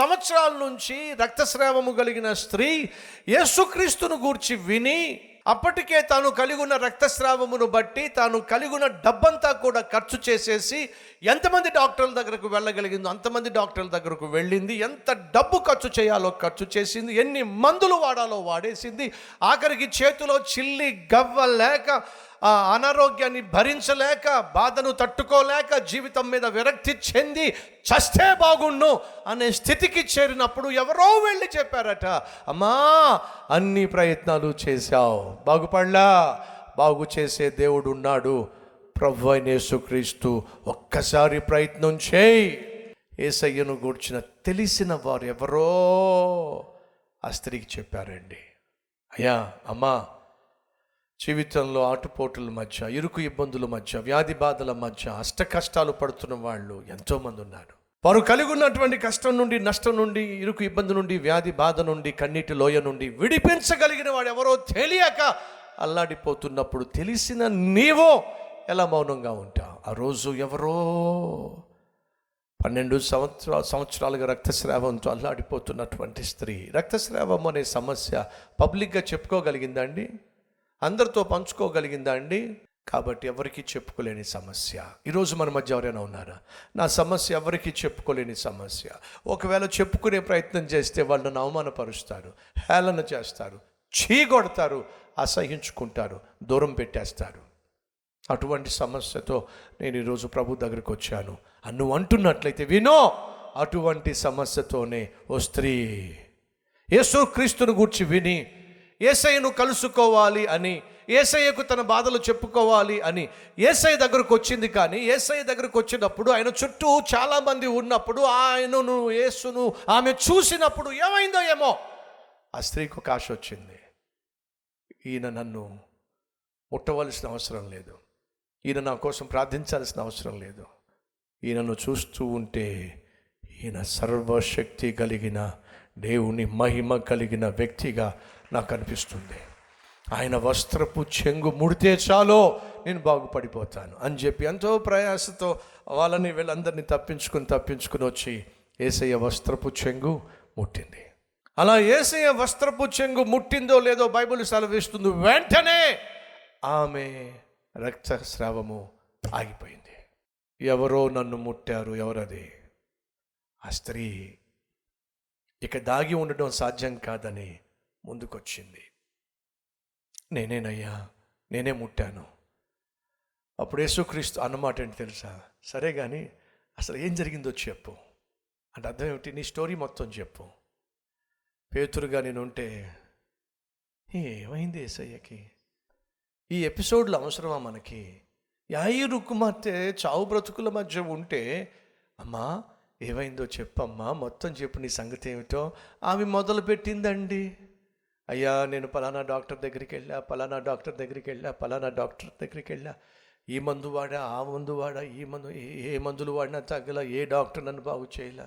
సంవత్సరాల నుంచి రక్తస్రావము కలిగిన స్త్రీ యేసుక్రీస్తును గూర్చి విని అప్పటికే తాను కలిగి ఉన్న రక్తస్రావమును బట్టి తాను కలిగి ఉన్న డబ్బంతా కూడా ఖర్చు చేసేసి ఎంతమంది డాక్టర్ల దగ్గరకు వెళ్ళగలిగిందో అంతమంది డాక్టర్ల దగ్గరకు వెళ్ళింది. ఎంత డబ్బు ఖర్చు చేయాలో ఖర్చు చేసింది. ఎన్ని మందులు వాడాలో వాడేసింది. ఆఖరికి చేతిలో చిల్లి గవ్వ లేక ఆ అనారోగ్యాన్ని భరించలేక బాధను తట్టుకోలేక జీవితం మీద విరక్తి చెంది చస్తే బాగుండు అనే స్థితికి చేరినప్పుడు ఎవరో వెళ్ళి చెప్పారట అమ్మా అన్ని ప్రయత్నాలు చేశావు బాగుపడలా బాగు చేసే దేవుడు ఉన్నాడు ప్రభు యేసుక్రీస్తు ఒక్కసారి ప్రయత్నం చేయి. ఏసయ్యను గూర్చిన తెలిసిన వారు ఎవరో ఆ స్త్రీకి చెప్పారండి అయ్యా అమ్మా జీవితంలో ఆటుపోటుల మధ్య ఇరుకు ఇబ్బందుల మధ్య వ్యాధి బాధల మధ్య అష్ట కష్టాలు పడుతున్న వాళ్ళు ఎంతోమంది ఉన్నారు. వారు కలిగి ఉన్నటువంటి కష్టం నుండి నష్టం నుండి ఇరుకు ఇబ్బంది నుండి వ్యాధి బాధ నుండి కన్నీటి లోయ నుండి విడిపించగలిగిన వాడు ఎవరో తెలియక అల్లాడిపోతున్నప్పుడు తెలిసిన నీవో ఎలా మౌనంగా ఉంటావు? ఆ రోజు ఎవరో పన్నెండు సంవత్సరాలు సంవత్సరాలుగా రక్తస్రావంతో అల్లాడిపోతున్నటువంటి స్త్రీ. రక్తస్రావం అనే సమస్య పబ్లిక్గా చెప్పుకోగలిగిందా అండి? అందరితో పంచుకోగలిగిందా అండి? కాబట్టి ఎవరికి చెప్పుకోలేని సమస్య. ఈరోజు మన మధ్య ఎవరైనా ఉన్నారా? నా సమస్య ఎవరికి చెప్పుకోలేని సమస్య. ఒకవేళ చెప్పుకునే ప్రయత్నం చేస్తే వాళ్ళని అవమానపరుస్తారు హేళన చేస్తారు చీగొడతారు అసహించుకుంటారు దూరం పెట్టేస్తారు. అటువంటి సమస్యతో నేను ఈరోజు ప్రభు దగ్గరికి వచ్చాను. అని నువ్వు అంటున్నట్లయితే వినో! అటువంటి సమస్యతోనే ఓ స్త్రీ యేసు క్రీస్తుని గూర్చి విని ఏసయ్యను కలుసుకోవాలి అని ఏసయ్యకు తన బాధలు చెప్పుకోవాలి అని ఏసయ్య దగ్గరకు వచ్చింది కానీ ఏసయ్య దగ్గరకు వచ్చినప్పుడు ఆయన చుట్టూ చాలామంది ఉన్నప్పుడు ఆయనను ఏసును ఆమె చూసినప్పుడు ఏమైందో ఏమో ఆ స్త్రీకి ఒక ఆశ వచ్చింది. ఈయన నన్ను ముట్టవలసిన అవసరం లేదు. ఈయన నా కోసం ప్రార్థించాల్సిన అవసరం లేదు. ఈయనను చూస్తూ ఉంటే ఈయన సర్వశక్తి కలిగిన దేవుని మహిమ కలిగిన వ్యక్తిగా నాకు అనిపిస్తుంది. ఆయన వస్త్రపు చెంగు ముడితే చాలో నేను బాగుపడిపోతాను అని చెప్పి ఎంతో ప్రయాసతో వాళ్ళని వీళ్ళందరినీ తప్పించుకుని తప్పించుకుని వచ్చి ఏసయ్య వస్త్రపు చెంగు ముట్టింది. అలా ఏసయ్య వస్త్రపు చెంగు ముట్టిందో లేదో బైబిల్ సెలవిస్తుంది. వెంటనే ఆమె రక్తస్రావము ఆగిపోయింది. ఎవరో నన్ను ముట్టారు ఎవరది? ఆ స్త్రీ ఇక దాగి ఉండడం సాధ్యం కాదని ముందుకొచ్చింది. నేనేనయ్యా నేనే ముట్టాను. అప్పుడు యేసుక్రీస్తు అన్నమాట ఏంటి తెలుసా? సరే కానీ అసలు ఏం జరిగిందో చెప్పు. అంటే అర్థం ఏమిటి? నీ స్టోరీ మొత్తం చెప్పు. పేతురుగా నేను ఉంటే ఏమైంది ఏసయ్యకి? ఈ ఎపిసోడ్లు అవసరమా మనకి? యాయిరు కుమార్తె చావు బ్రతుకుల మధ్య ఉంటే అమ్మా ఏమైందో చెప్పమ్మా మొత్తం చెప్పు నీ సంగతి ఏమిటో. ఆమె మొదలు పెట్టిందండి అయ్యా నేను పలానా డాక్టర్ దగ్గరికి వెళ్ళా పలానా డాక్టర్ దగ్గరికి వెళ్ళా పలానా డాక్టర్ దగ్గరికి వెళ్ళా. ఈ మందు వాడా ఆ మందు వాడా ఈ మందు ఏ- ఏ మందులు వాడినా తగ్గల ఏ డాక్టర్ నన్ను బాగు చేయలే?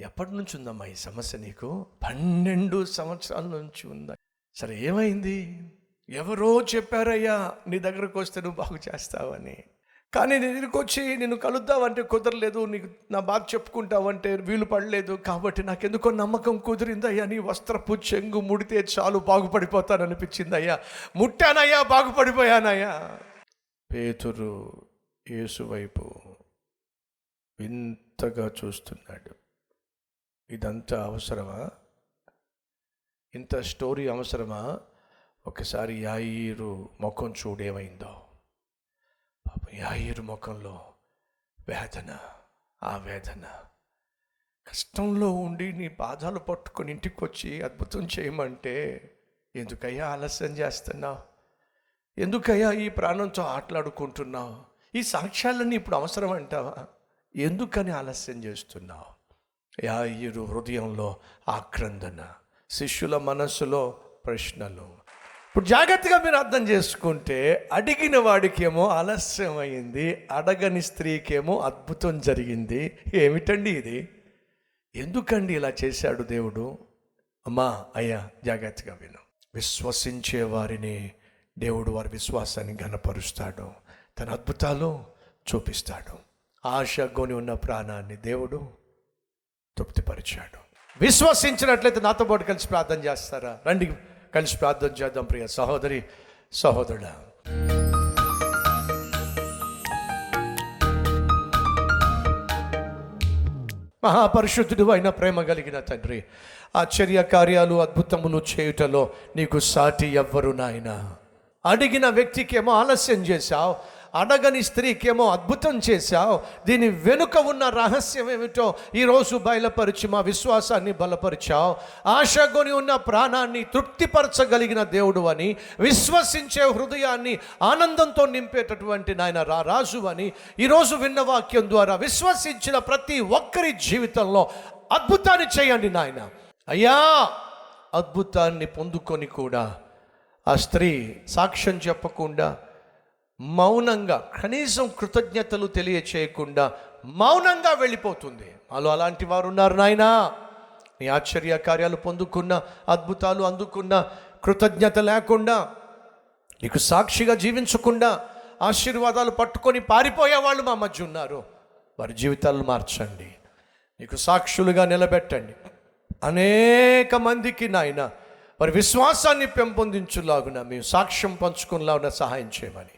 ఎప్పటి నుంచి ఉందమ్మా ఈ సమస్య నీకు? పన్నెండు సంవత్సరాల నుంచి ఉందా? సరే ఏమైంది? ఎవరో చెప్పారయ్యా నీ దగ్గరకు వస్తే నువ్వు బాగు చేస్తావని. కానీ నేను దగ్గరికి వచ్చి కలుద్దామంటే కుదరలేదు నీకు నా బాధ చెప్పుకుంటావంటే వీలు పడలేదు కాబట్టి నాకెందుకో నమ్మకం కుదిరిందయ్యా నీ వస్త్రపు చెంగు ముడితే చాలు బాగుపడిపోతాననిపించిందయ్యా. ముట్టానయ్యా బాగుపడిపోయానయ్యా. పేతురు యేసువైపు వింతగా చూస్తున్నాడు. ఇదంతా అవసరమా? ఇంత స్టోరీ అవసరమా? ఒకసారి యాయిరు ముఖం చూడేమైందో. పాప యాయిరు ముఖంలో వేదన ఆ వేదన. కష్టంలో ఉండి నీ పాదాలు పట్టుకొని ఇంటికి వచ్చి అద్భుతం చేయమంటే ఎందుకయ్యా ఆలస్యం చేస్తున్నావు? ఎందుకయ్యా ఈ ప్రాణంతో ఆటలాడుకుంటున్నావు? ఈ సాక్ష్యాలన్నీ ఇప్పుడు అవసరం అంటావా? ఎందుకని ఆలస్యం చేస్తున్నావు? యాయిరు హృదయంలో ఆక్రందన శిష్యుల మనస్సులో ప్రశ్నలు. ఇప్పుడు జాగ్రత్తగా మీరు అర్థం చేసుకుంటే అడిగిన వాడికేమో ఆలస్యం అయింది అడగని స్త్రీకేమో అద్భుతం జరిగింది. ఏమిటండి ఇది? ఎందుకండి ఇలా చేశాడు దేవుడు? అమ్మా అయ్యా జాగ్రత్తగా విను. విశ్వసించే వారిని దేవుడు వారి విశ్వాసాన్ని ఘనపరుస్తాడు. తన అద్భుతాలు చూపిస్తాడు. ఆశ కొని ఉన్న ప్రాణాన్ని దేవుడు తృప్తిపరిచాడు. విశ్వసించినట్లయితే నాతో పాటు కలిసి ప్రార్థన చేస్తారా? రండి. కలిసి ప్రార్థన చేద్దాం ప్రియ సహోదరి సహోదరుడా. మహాపరిశుద్ధుడు అయిన ప్రేమ కలిగిన తండ్రి ఆశ్చర్య కార్యాలు అద్భుతములు చేయుటలో నీకు సాటి ఎవ్వరు నాయన. అడిగిన వ్యక్తికేమో ఆలస్యం చేశావు అడగని స్త్రీకేమో అద్భుతం చేశావు. దీని వెనుక ఉన్న రహస్యం ఏమిటో ఈరోజు బయలుపరిచి మా విశ్వాసాన్ని బలపరిచావు. ఆశగొని ఉన్న ప్రాణాన్ని తృప్తిపరచగలిగిన దేవుడు అని విశ్వసించే హృదయాన్ని ఆనందంతో నింపేటటువంటి నాయన రా రాజు అని ఈరోజు విన్న వాక్యం ద్వారా విశ్వసించిన ప్రతి ఒక్కరి జీవితంలో అద్భుతాన్ని చేయండి నాయన. అయ్యా అద్భుతాన్ని పొందుకొని కూడా ఆ స్త్రీ సాక్ష్యం చెప్పకుండా మౌనంగా కనీసం కృతజ్ఞతలు తెలియచేయకుండా మౌనంగా వెళ్ళిపోతుంది. వాళ్ళు అలాంటి వారు ఉన్నారు నాయనా. నీ ఆశ్చర్య కార్యాలు పొందుకున్న అద్భుతాలు అందుకున్న కృతజ్ఞత లేకుండా నీకు సాక్షిగా జీవించకుండా ఆశీర్వాదాలు పట్టుకొని పారిపోయే వాళ్ళు మా మధ్య ఉన్నారు. వారి జీవితాలను మార్చండి. నీకు సాక్షులుగా నిలబెట్టండి. అనేక మందికి నాయన వారి విశ్వాసాన్ని పెంపొందించులాగున మేము సాక్ష్యం పంచుకునేలాగున సహాయం చేయమని.